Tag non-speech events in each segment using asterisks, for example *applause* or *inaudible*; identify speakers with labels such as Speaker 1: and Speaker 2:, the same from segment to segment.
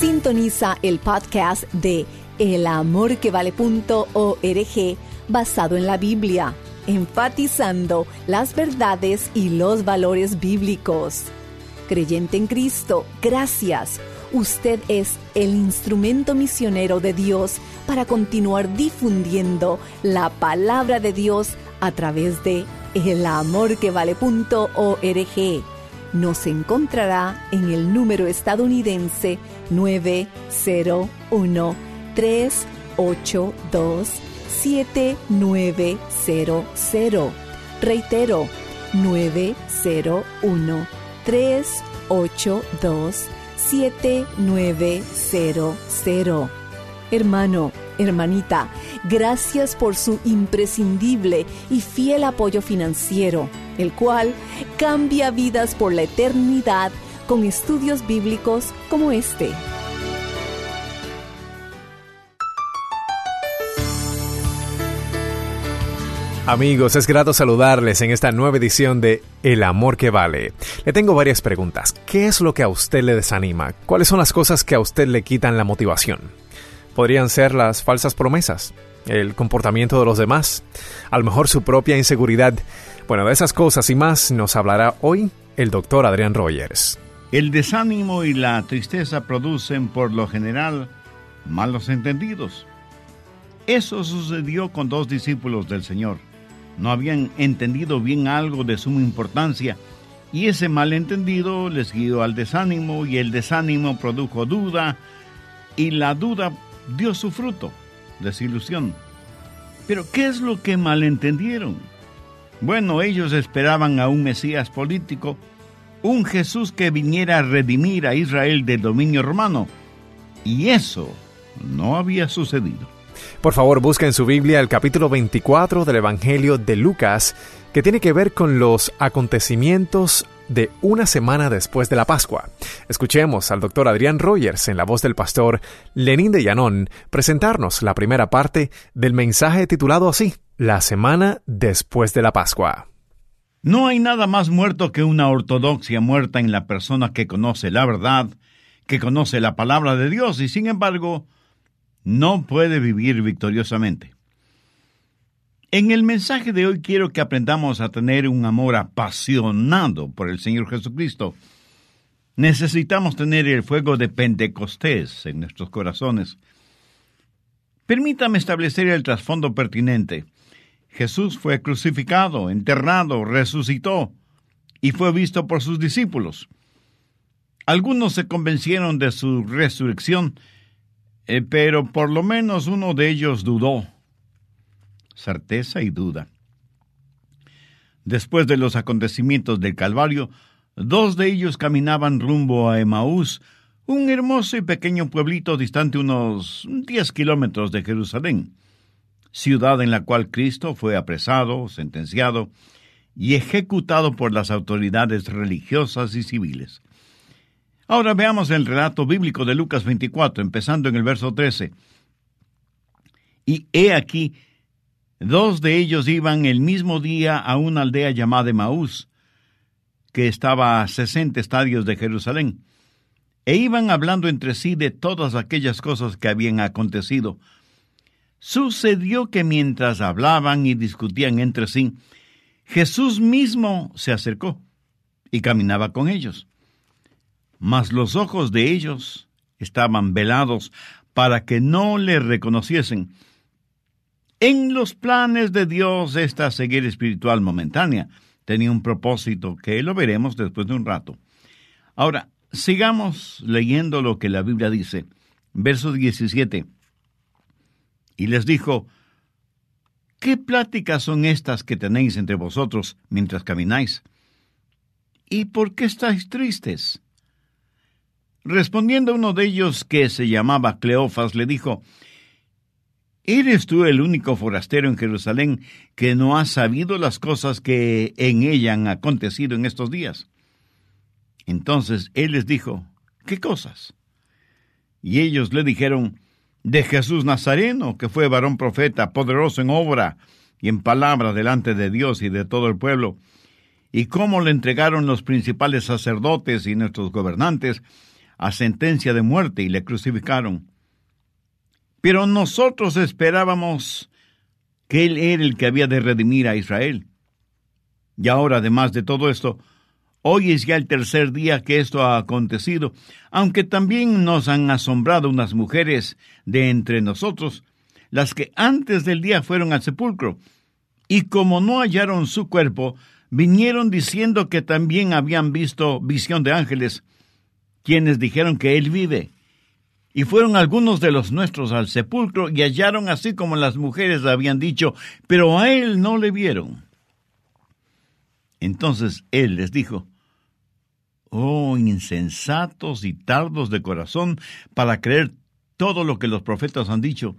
Speaker 1: Sintoniza el podcast de elamorquevale.org basado en la Biblia, enfatizando las verdades y los valores bíblicos. Creyente en Cristo, gracias. Usted es el instrumento misionero de Dios para continuar difundiendo la palabra de Dios a través de elamorquevale.org nos encontrará en el número estadounidense 901 382 7900. Reitero, 901 382 7900. Hermano, hermanita, gracias por su imprescindible y fiel apoyo financiero el cual cambia vidas por la eternidad con estudios bíblicos como este.
Speaker 2: Amigos, es grato saludarles en esta nueva edición de El Amor que Vale. Le tengo varias preguntas. ¿Qué es lo que a usted le desanima? ¿Cuáles son las cosas que a usted le quitan la motivación? Podrían ser las falsas promesas, el comportamiento de los demás, a lo mejor su propia inseguridad bueno, de esas cosas y más nos hablará hoy el doctor Adrián Rogers.
Speaker 3: El desánimo y la tristeza producen por lo general malos entendidos. Eso sucedió con dos discípulos del Señor. No habían entendido bien algo de suma importancia y ese malentendido les guió al desánimo y el desánimo produjo duda y la duda dio su fruto, desilusión. Pero ¿qué es lo que malentendieron? Bueno, ellos esperaban a un Mesías político, un Jesús que viniera a redimir a Israel del dominio romano. Y eso no había sucedido.
Speaker 2: Por favor, busca en su Biblia el capítulo 24 del Evangelio de Lucas, que tiene que ver con los acontecimientos de una semana después de la Pascua. Escuchemos al doctor Adrián Rogers en la voz del pastor Lenín de Llanón presentarnos la primera parte del mensaje titulado así, La semana después de la Pascua.
Speaker 3: No hay nada más muerto que una ortodoxia muerta en la persona que conoce la verdad, que conoce la palabra de Dios y sin embargo no puede vivir victoriosamente. En el mensaje de hoy quiero que aprendamos a tener un amor apasionado por el Señor Jesucristo. Necesitamos tener el fuego de Pentecostés en nuestros corazones. Permítame establecer el trasfondo pertinente. Jesús fue crucificado, enterrado, resucitó y fue visto por sus discípulos. Algunos se convencieron de su resurrección, eh, pero por lo menos uno de ellos dudó certeza y duda. Después de los acontecimientos del Calvario, dos de ellos caminaban rumbo a Emaús, un hermoso y pequeño pueblito distante unos 10 kilómetros de Jerusalén, ciudad en la cual Cristo fue apresado, sentenciado y ejecutado por las autoridades religiosas y civiles. Ahora veamos el relato bíblico de Lucas 24, empezando en el verso 13. Y he aquí Dos de ellos iban el mismo día a una aldea llamada Maús, que estaba a sesenta estadios de Jerusalén, e iban hablando entre sí de todas aquellas cosas que habían acontecido. Sucedió que mientras hablaban y discutían entre sí, Jesús mismo se acercó y caminaba con ellos. Mas los ojos de ellos estaban velados para que no le reconociesen en los planes de Dios esta ceguera espiritual momentánea tenía un propósito que lo veremos después de un rato. Ahora, sigamos leyendo lo que la Biblia dice. Verso 17. Y les dijo, ¿qué pláticas son estas que tenéis entre vosotros mientras camináis? ¿Y por qué estáis tristes? Respondiendo uno de ellos, que se llamaba Cleofas, le dijo, ¿Eres tú el único forastero en Jerusalén que no ha sabido las cosas que en ella han acontecido en estos días? Entonces él les dijo, ¿qué cosas? Y ellos le dijeron, de Jesús Nazareno, que fue varón profeta, poderoso en obra y en palabra delante de Dios y de todo el pueblo, y cómo le entregaron los principales sacerdotes y nuestros gobernantes a sentencia de muerte y le crucificaron. Pero nosotros esperábamos que Él era el que había de redimir a Israel. Y ahora, además de todo esto, hoy es ya el tercer día que esto ha acontecido, aunque también nos han asombrado unas mujeres de entre nosotros, las que antes del día fueron al sepulcro, y como no hallaron su cuerpo, vinieron diciendo que también habían visto visión de ángeles, quienes dijeron que Él vive. Y fueron algunos de los nuestros al sepulcro y hallaron así como las mujeres habían dicho, pero a Él no le vieron. Entonces Él les dijo, Oh insensatos y tardos de corazón para creer todo lo que los profetas han dicho.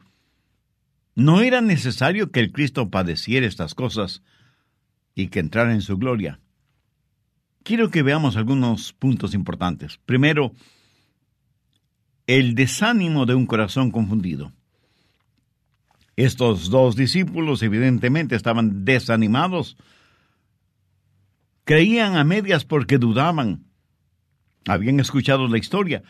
Speaker 3: ¿No era necesario que el Cristo padeciera estas cosas y que entrara en su gloria? Quiero que veamos algunos puntos importantes. Primero, el desánimo de un corazón confundido. Estos dos discípulos evidentemente estaban desanimados. Creían a medias porque dudaban. Habían escuchado la historia,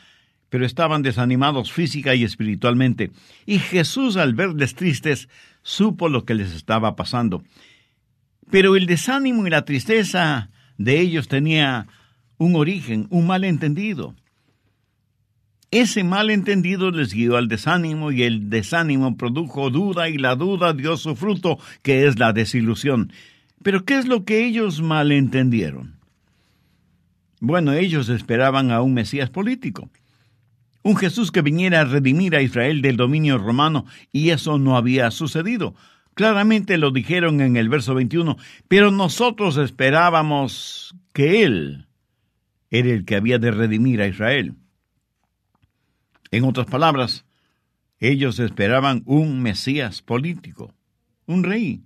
Speaker 3: pero estaban desanimados física y espiritualmente. Y Jesús, al verles tristes, supo lo que les estaba pasando. Pero el desánimo y la tristeza de ellos tenía un origen, un malentendido. Ese malentendido les guió al desánimo y el desánimo produjo duda y la duda dio su fruto, que es la desilusión. Pero ¿qué es lo que ellos malentendieron? Bueno, ellos esperaban a un Mesías político, un Jesús que viniera a redimir a Israel del dominio romano, y eso no había sucedido. Claramente lo dijeron en el verso 21, pero nosotros esperábamos que Él era el que había de redimir a Israel. En otras palabras, ellos esperaban un Mesías político, un rey.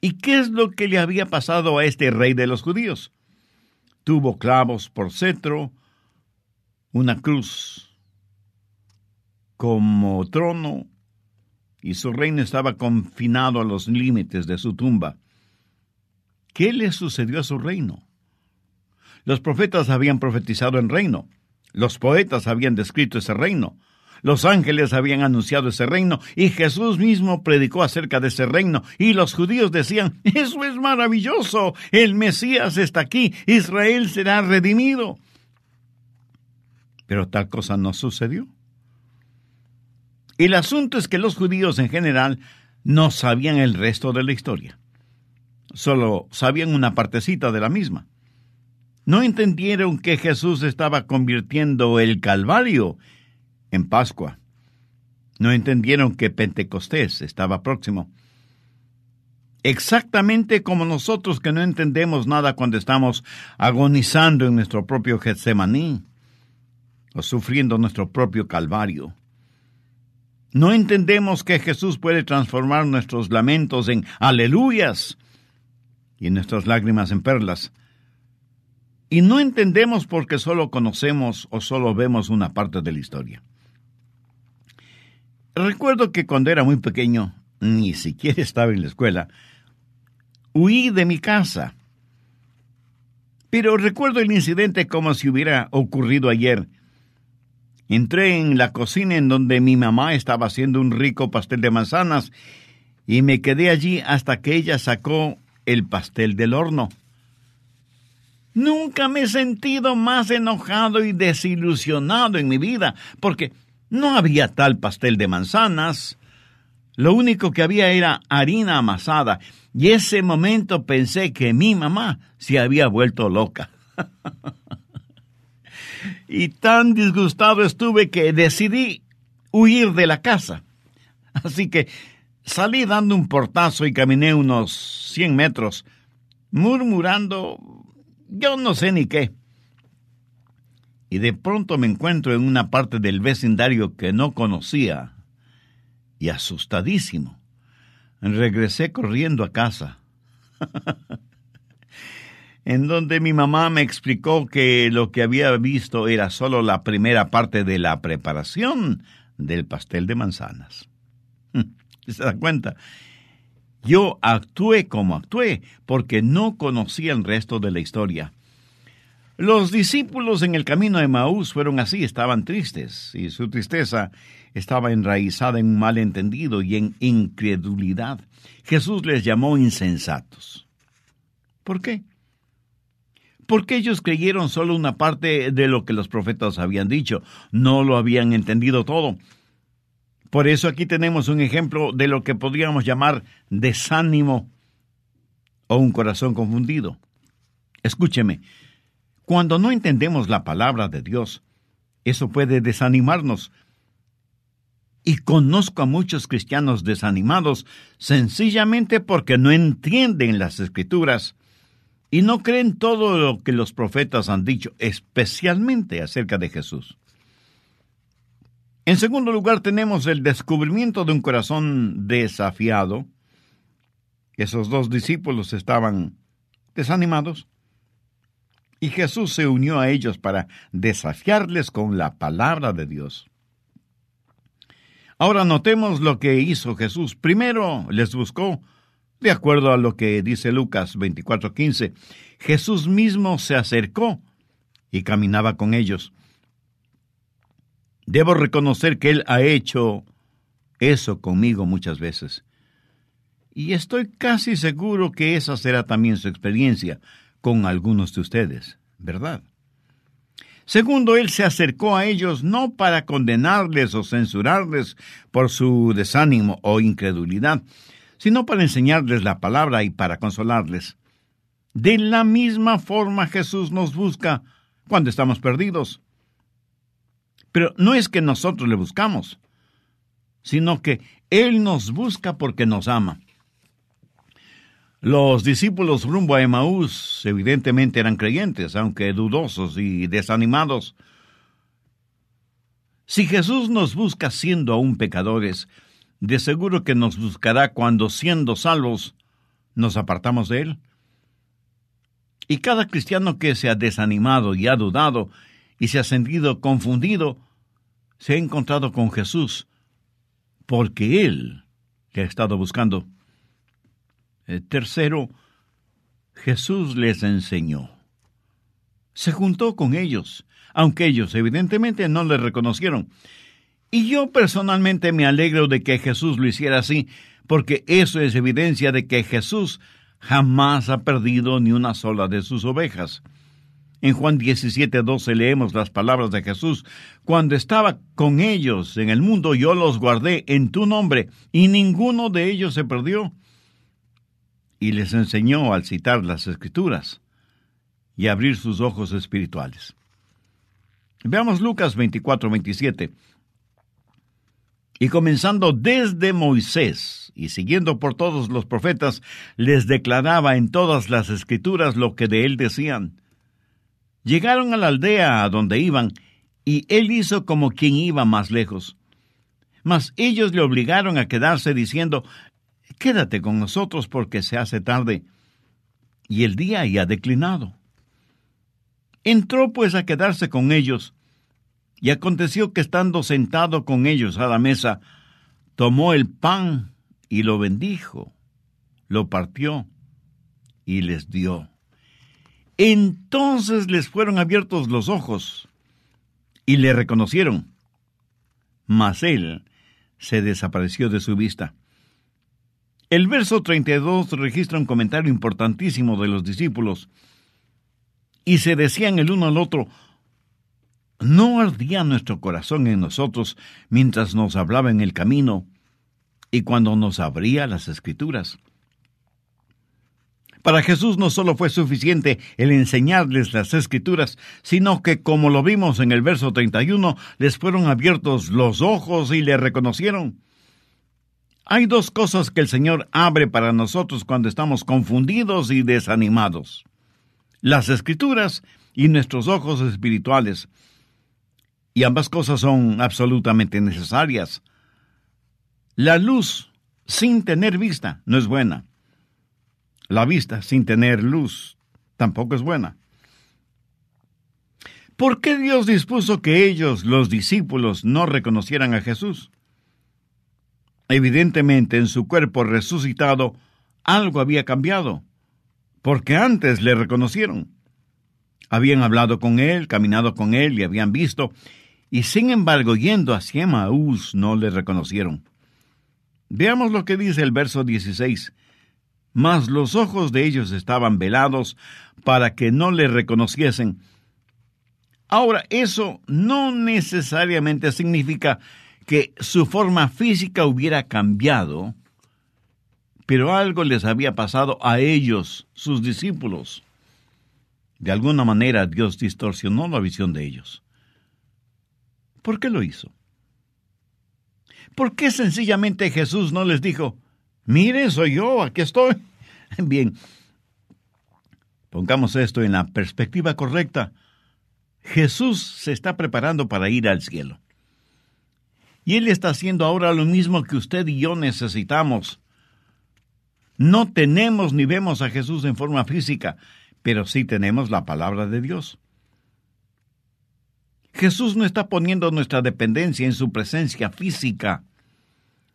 Speaker 3: ¿Y qué es lo que le había pasado a este rey de los judíos? Tuvo clavos por cetro, una cruz como trono, y su reino estaba confinado a los límites de su tumba. ¿Qué le sucedió a su reino? Los profetas habían profetizado en reino, los poetas habían descrito ese reino, los ángeles habían anunciado ese reino y Jesús mismo predicó acerca de ese reino y los judíos decían, eso es maravilloso, el Mesías está aquí, Israel será redimido. Pero tal cosa no sucedió. El asunto es que los judíos en general no sabían el resto de la historia. Solo sabían una partecita de la misma. No entendieron que Jesús estaba convirtiendo el Calvario en Pascua. No entendieron que Pentecostés estaba próximo. Exactamente como nosotros que no entendemos nada cuando estamos agonizando en nuestro propio Getsemaní o sufriendo nuestro propio Calvario. No entendemos que Jesús puede transformar nuestros lamentos en aleluyas y nuestras lágrimas en perlas. Y no entendemos porque solo conocemos o solo vemos una parte de la historia. Recuerdo que cuando era muy pequeño, ni siquiera estaba en la escuela, huí de mi casa. Pero recuerdo el incidente como si hubiera ocurrido ayer Entré en la cocina en donde mi mamá estaba haciendo un rico pastel de manzanas y me quedé allí hasta que ella sacó el pastel del horno. Nunca me he sentido más enojado y desilusionado en mi vida, porque no había tal pastel de manzanas. Lo único que había era harina amasada, y ese momento pensé que mi mamá se había vuelto loca. *laughs* y tan disgustado estuve que decidí huir de la casa. Así que salí dando un portazo y caminé unos cien metros, murmurando yo no sé ni qué. Y de pronto me encuentro en una parte del vecindario que no conocía y asustadísimo. Regresé corriendo a casa. *laughs* en donde mi mamá me explicó que lo que había visto era solo la primera parte de la preparación del pastel de manzanas. *laughs* ¿Se da cuenta? Yo actué como actué porque no conocía el resto de la historia. Los discípulos en el camino de Maús fueron así, estaban tristes, y su tristeza estaba enraizada en un malentendido y en incredulidad. Jesús les llamó insensatos. ¿Por qué? Porque ellos creyeron solo una parte de lo que los profetas habían dicho, no lo habían entendido todo. Por eso aquí tenemos un ejemplo de lo que podríamos llamar desánimo o un corazón confundido. Escúcheme, cuando no entendemos la palabra de Dios, eso puede desanimarnos. Y conozco a muchos cristianos desanimados sencillamente porque no entienden las escrituras y no creen todo lo que los profetas han dicho, especialmente acerca de Jesús. En segundo lugar, tenemos el descubrimiento de un corazón desafiado. Esos dos discípulos estaban desanimados y Jesús se unió a ellos para desafiarles con la palabra de Dios. Ahora notemos lo que hizo Jesús. Primero les buscó, de acuerdo a lo que dice Lucas 24:15, Jesús mismo se acercó y caminaba con ellos. Debo reconocer que Él ha hecho eso conmigo muchas veces. Y estoy casi seguro que esa será también su experiencia con algunos de ustedes, ¿verdad? Segundo, Él se acercó a ellos no para condenarles o censurarles por su desánimo o incredulidad, sino para enseñarles la palabra y para consolarles. De la misma forma Jesús nos busca cuando estamos perdidos. Pero no es que nosotros le buscamos, sino que Él nos busca porque nos ama. Los discípulos rumbo a Emaús evidentemente eran creyentes, aunque dudosos y desanimados. Si Jesús nos busca siendo aún pecadores, de seguro que nos buscará cuando siendo salvos nos apartamos de Él. Y cada cristiano que se ha desanimado y ha dudado y se ha sentido confundido, se ha encontrado con Jesús porque Él le ha estado buscando. Eh, tercero, Jesús les enseñó. Se juntó con ellos, aunque ellos evidentemente no le reconocieron. Y yo personalmente me alegro de que Jesús lo hiciera así, porque eso es evidencia de que Jesús jamás ha perdido ni una sola de sus ovejas. En Juan 17, 12 leemos las palabras de Jesús. Cuando estaba con ellos en el mundo, yo los guardé en tu nombre, y ninguno de ellos se perdió. Y les enseñó al citar las escrituras y abrir sus ojos espirituales. Veamos Lucas 24, 27. Y comenzando desde Moisés y siguiendo por todos los profetas, les declaraba en todas las escrituras lo que de él decían Llegaron a la aldea a donde iban, y él hizo como quien iba más lejos. Mas ellos le obligaron a quedarse diciendo, Quédate con nosotros porque se hace tarde, y el día ya declinado. Entró pues a quedarse con ellos, y aconteció que estando sentado con ellos a la mesa, tomó el pan y lo bendijo, lo partió y les dio. Entonces les fueron abiertos los ojos y le reconocieron. Mas él se desapareció de su vista. El verso 32 registra un comentario importantísimo de los discípulos. Y se decían el uno al otro, ¿no ardía nuestro corazón en nosotros mientras nos hablaba en el camino y cuando nos abría las escrituras? Para Jesús no solo fue suficiente el enseñarles las escrituras, sino que, como lo vimos en el verso 31, les fueron abiertos los ojos y le reconocieron. Hay dos cosas que el Señor abre para nosotros cuando estamos confundidos y desanimados. Las escrituras y nuestros ojos espirituales. Y ambas cosas son absolutamente necesarias. La luz sin tener vista no es buena. La vista sin tener luz tampoco es buena. ¿Por qué Dios dispuso que ellos, los discípulos, no reconocieran a Jesús? Evidentemente en su cuerpo resucitado algo había cambiado, porque antes le reconocieron. Habían hablado con él, caminado con él y habían visto, y sin embargo, yendo hacia Maús, no le reconocieron. Veamos lo que dice el verso 16. Mas los ojos de ellos estaban velados para que no le reconociesen. Ahora, eso no necesariamente significa que su forma física hubiera cambiado, pero algo les había pasado a ellos, sus discípulos. De alguna manera Dios distorsionó la visión de ellos. ¿Por qué lo hizo? ¿Por qué sencillamente Jesús no les dijo, mire, soy yo, aquí estoy? *laughs* Bien, pongamos esto en la perspectiva correcta. Jesús se está preparando para ir al cielo. Y Él está haciendo ahora lo mismo que usted y yo necesitamos. No tenemos ni vemos a Jesús en forma física, pero sí tenemos la palabra de Dios. Jesús no está poniendo nuestra dependencia en su presencia física,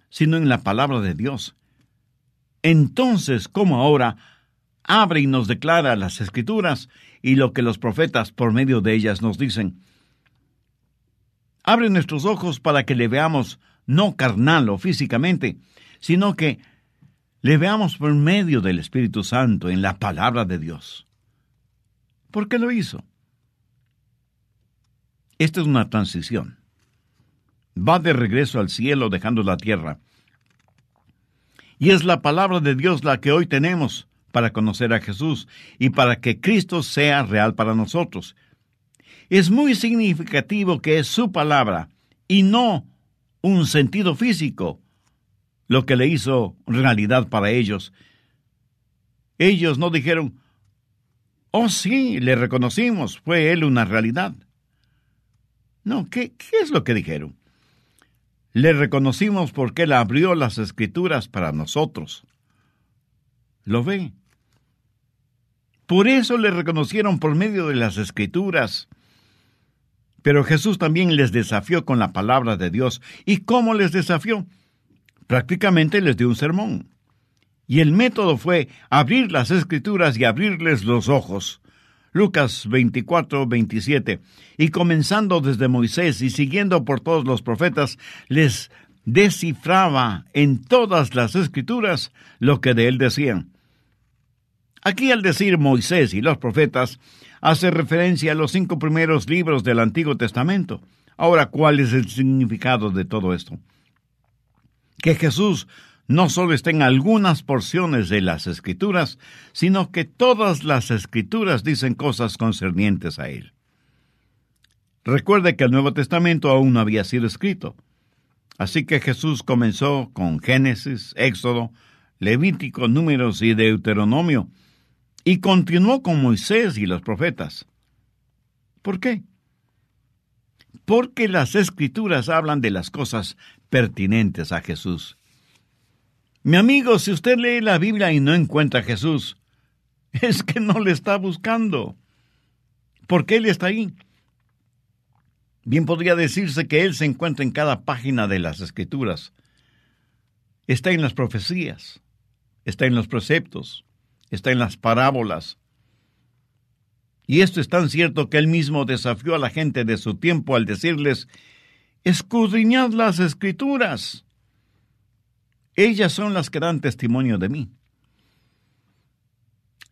Speaker 3: sino en la palabra de Dios. Entonces, como ahora, abre y nos declara las escrituras y lo que los profetas por medio de ellas nos dicen. Abre nuestros ojos para que le veamos no carnal o físicamente, sino que le veamos por medio del Espíritu Santo en la palabra de Dios. ¿Por qué lo hizo? Esta es una transición. Va de regreso al cielo dejando la tierra. Y es la palabra de Dios la que hoy tenemos para conocer a Jesús y para que Cristo sea real para nosotros. Es muy significativo que es su palabra y no un sentido físico lo que le hizo realidad para ellos. Ellos no dijeron, Oh, sí, le reconocimos, fue él una realidad. No, ¿qué, qué es lo que dijeron? Le reconocimos porque él abrió las escrituras para nosotros. ¿Lo ve? Por eso le reconocieron por medio de las escrituras. Pero Jesús también les desafió con la palabra de Dios. ¿Y cómo les desafió? Prácticamente les dio un sermón. Y el método fue abrir las escrituras y abrirles los ojos. Lucas 24, 27. Y comenzando desde Moisés y siguiendo por todos los profetas, les descifraba en todas las escrituras lo que de él decían. Aquí al decir Moisés y los profetas, hace referencia a los cinco primeros libros del Antiguo Testamento. Ahora, ¿cuál es el significado de todo esto? Que Jesús no solo está en algunas porciones de las escrituras, sino que todas las escrituras dicen cosas concernientes a él. Recuerde que el Nuevo Testamento aún no había sido escrito. Así que Jesús comenzó con Génesis, Éxodo, Levítico, Números y Deuteronomio, y continuó con Moisés y los profetas. ¿Por qué? Porque las escrituras hablan de las cosas pertinentes a Jesús. Mi amigo, si usted lee la Biblia y no encuentra a Jesús, *laughs* es que no le está buscando. Porque Él está ahí. Bien podría decirse que Él se encuentra en cada página de las Escrituras. Está en las profecías, está en los preceptos, está en las parábolas. Y esto es tan cierto que Él mismo desafió a la gente de su tiempo al decirles, escudriñad las Escrituras ellas son las que dan testimonio de mí.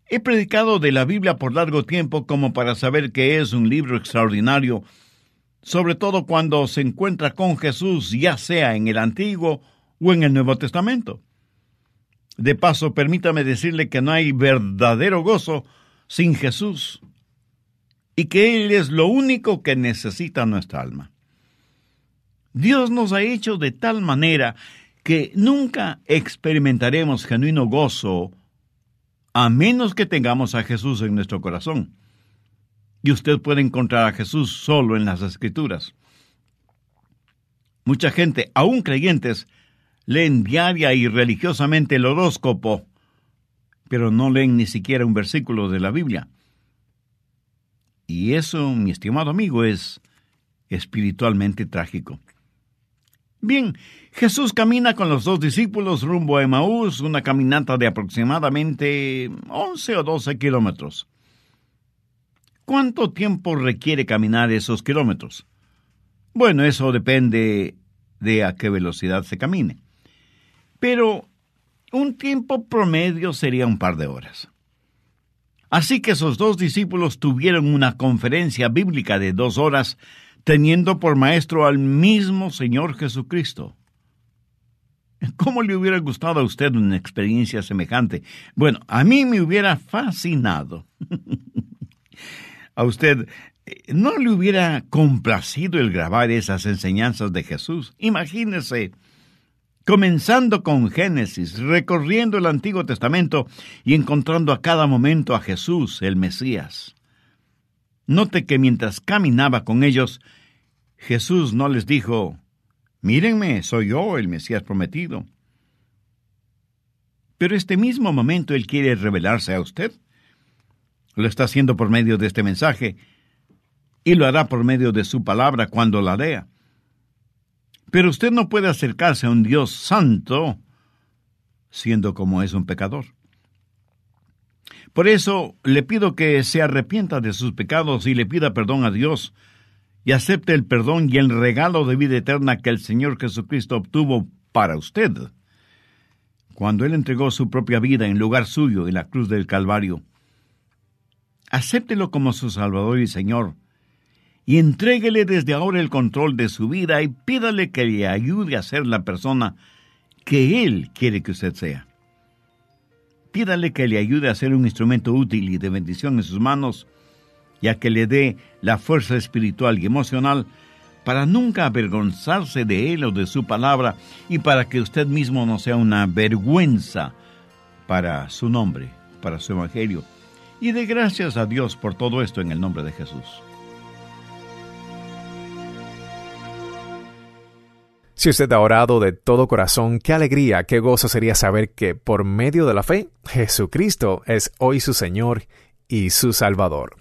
Speaker 3: He predicado de la Biblia por largo tiempo como para saber que es un libro extraordinario, sobre todo cuando se encuentra con Jesús, ya sea en el Antiguo o en el Nuevo Testamento. De paso, permítame decirle que no hay verdadero gozo sin Jesús y que Él es lo único que necesita nuestra alma. Dios nos ha hecho de tal manera que nunca experimentaremos genuino gozo a menos que tengamos a Jesús en nuestro corazón. Y usted puede encontrar a Jesús solo en las Escrituras. Mucha gente, aún creyentes, leen diaria y religiosamente el horóscopo, pero no leen ni siquiera un versículo de la Biblia. Y eso, mi estimado amigo, es espiritualmente trágico. Bien, Jesús camina con los dos discípulos rumbo a Emaús, una caminata de aproximadamente 11 o 12 kilómetros. ¿cuánto tiempo requiere caminar esos kilómetros? Bueno, eso depende de a qué velocidad se camine. Pero un tiempo promedio sería un par de horas. Así que esos dos discípulos tuvieron una conferencia bíblica de dos horas, teniendo por maestro al mismo Señor Jesucristo. ¿Cómo le hubiera gustado a usted una experiencia semejante? Bueno, a mí me hubiera fascinado. *laughs* a usted eh, no le hubiera complacido el grabar esas enseñanzas de Jesús. Imagínese, comenzando con Génesis, recorriendo el Antiguo Testamento y encontrando a cada momento a Jesús, el Mesías. Note que mientras caminaba con ellos, Jesús no les dijo, Mírenme, soy yo el Mesías prometido. Pero este mismo momento Él quiere revelarse a usted. Lo está haciendo por medio de este mensaje y lo hará por medio de su palabra cuando la lea. Pero usted no puede acercarse a un Dios santo siendo como es un pecador. Por eso le pido que se arrepienta de sus pecados y le pida perdón a Dios y acepte el perdón y el regalo de vida eterna que el Señor Jesucristo obtuvo para usted. Cuando Él entregó su propia vida en lugar suyo en la cruz del Calvario. Acéptelo como su Salvador y Señor, y entréguele desde ahora el control de su vida y pídale que le ayude a ser la persona que Él quiere que usted sea. Pídale que le ayude a ser un instrumento útil y de bendición en sus manos, ya que le dé la fuerza espiritual y emocional para nunca avergonzarse de Él o de su palabra y para que usted mismo no sea una vergüenza para su nombre, para su evangelio. Y de gracias a Dios por todo esto en el nombre de Jesús.
Speaker 2: Si usted ha orado de todo corazón, qué alegría, qué gozo sería saber que por medio de la fe, Jesucristo es hoy su Señor y su Salvador.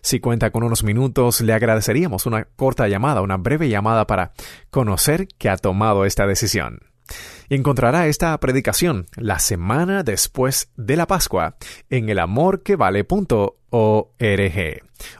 Speaker 2: Si cuenta con unos minutos, le agradeceríamos una corta llamada, una breve llamada para conocer que ha tomado esta decisión. Y encontrará esta predicación la semana después de la Pascua en elamorquevale.org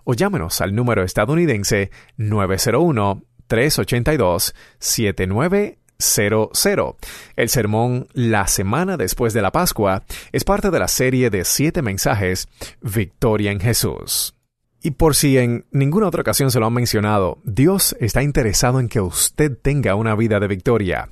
Speaker 2: o llámenos al número estadounidense 901 382 7900. El sermón La semana después de la Pascua es parte de la serie de siete mensajes Victoria en Jesús. Y por si en ninguna otra ocasión se lo han mencionado, Dios está interesado en que usted tenga una vida de victoria.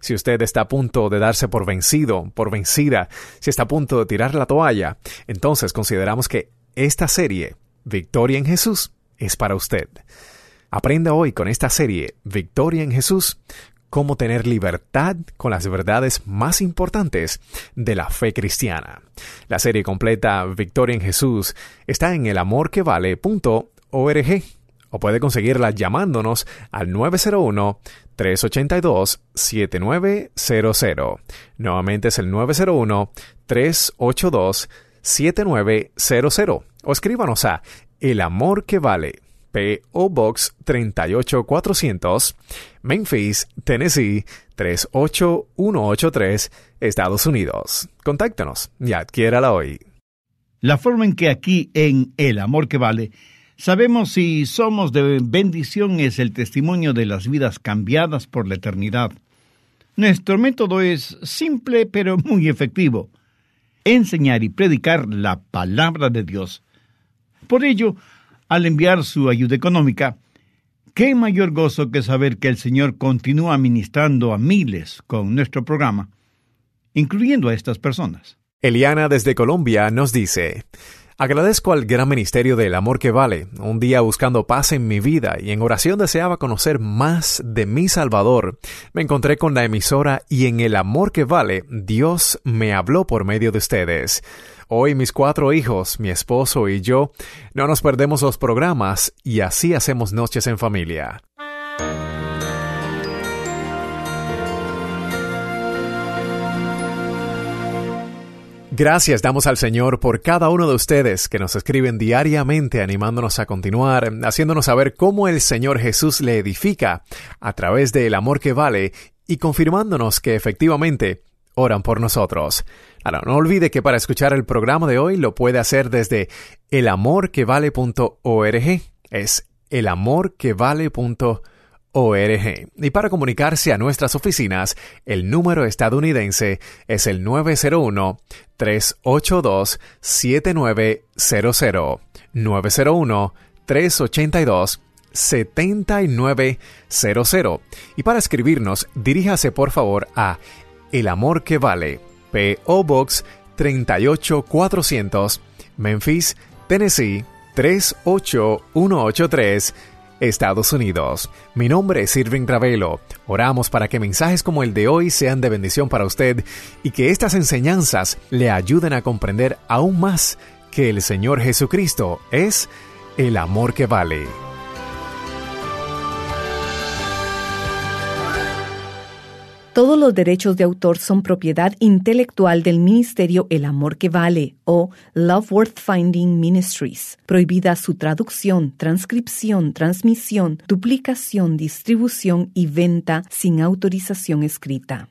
Speaker 2: Si usted está a punto de darse por vencido, por vencida, si está a punto de tirar la toalla, entonces consideramos que esta serie, Victoria en Jesús, es para usted. Aprenda hoy con esta serie, Victoria en Jesús, cómo tener libertad con las verdades más importantes de la fe cristiana. La serie completa Victoria en Jesús está en elamorquevale.org o puede conseguirla llamándonos al 901-382-7900. Nuevamente es el 901-382-7900 o escríbanos a El Amor que Vale P.O. Box 38400, Memphis, Tennessee 38183, Estados Unidos. Contáctanos y adquiérala hoy.
Speaker 3: La forma en que aquí en El Amor que Vale sabemos si somos de bendición es el testimonio de las vidas cambiadas por la eternidad. Nuestro método es simple pero muy efectivo. Enseñar y predicar la palabra de Dios. Por ello, al enviar su ayuda económica, qué mayor gozo que saber que el Señor continúa ministrando a miles con nuestro programa, incluyendo a estas personas.
Speaker 2: Eliana desde Colombia nos dice, Agradezco al gran ministerio del amor que vale. Un día buscando paz en mi vida y en oración deseaba conocer más de mi Salvador. Me encontré con la emisora y en el amor que vale, Dios me habló por medio de ustedes. Hoy mis cuatro hijos, mi esposo y yo no nos perdemos los programas y así hacemos noches en familia. Gracias damos al Señor por cada uno de ustedes que nos escriben diariamente animándonos a continuar, haciéndonos saber cómo el Señor Jesús le edifica a través del amor que vale y confirmándonos que efectivamente oran por nosotros. Ahora, no olvide que para escuchar el programa de hoy lo puede hacer desde elamorquevale.org. Es elamorquevale.org. Y para comunicarse a nuestras oficinas, el número estadounidense es el 901-382-7900. 901-382-7900. Y para escribirnos, diríjase por favor a El Amor P.O. Box 38400, Memphis, Tennessee 38183, Estados Unidos. Mi nombre es Irving Travelo. Oramos para que mensajes como el de hoy sean de bendición para usted y que estas enseñanzas le ayuden a comprender aún más que el Señor Jesucristo es el amor que vale.
Speaker 1: Todos los derechos de autor son propiedad intelectual del Ministerio El Amor que Vale o Love Worth Finding Ministries. Prohibida su traducción, transcripción, transmisión, duplicación, distribución y venta sin autorización escrita.